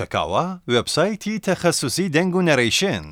شکاوە وبسایتی تەخەسوسی دەنگ و نەڕەیشن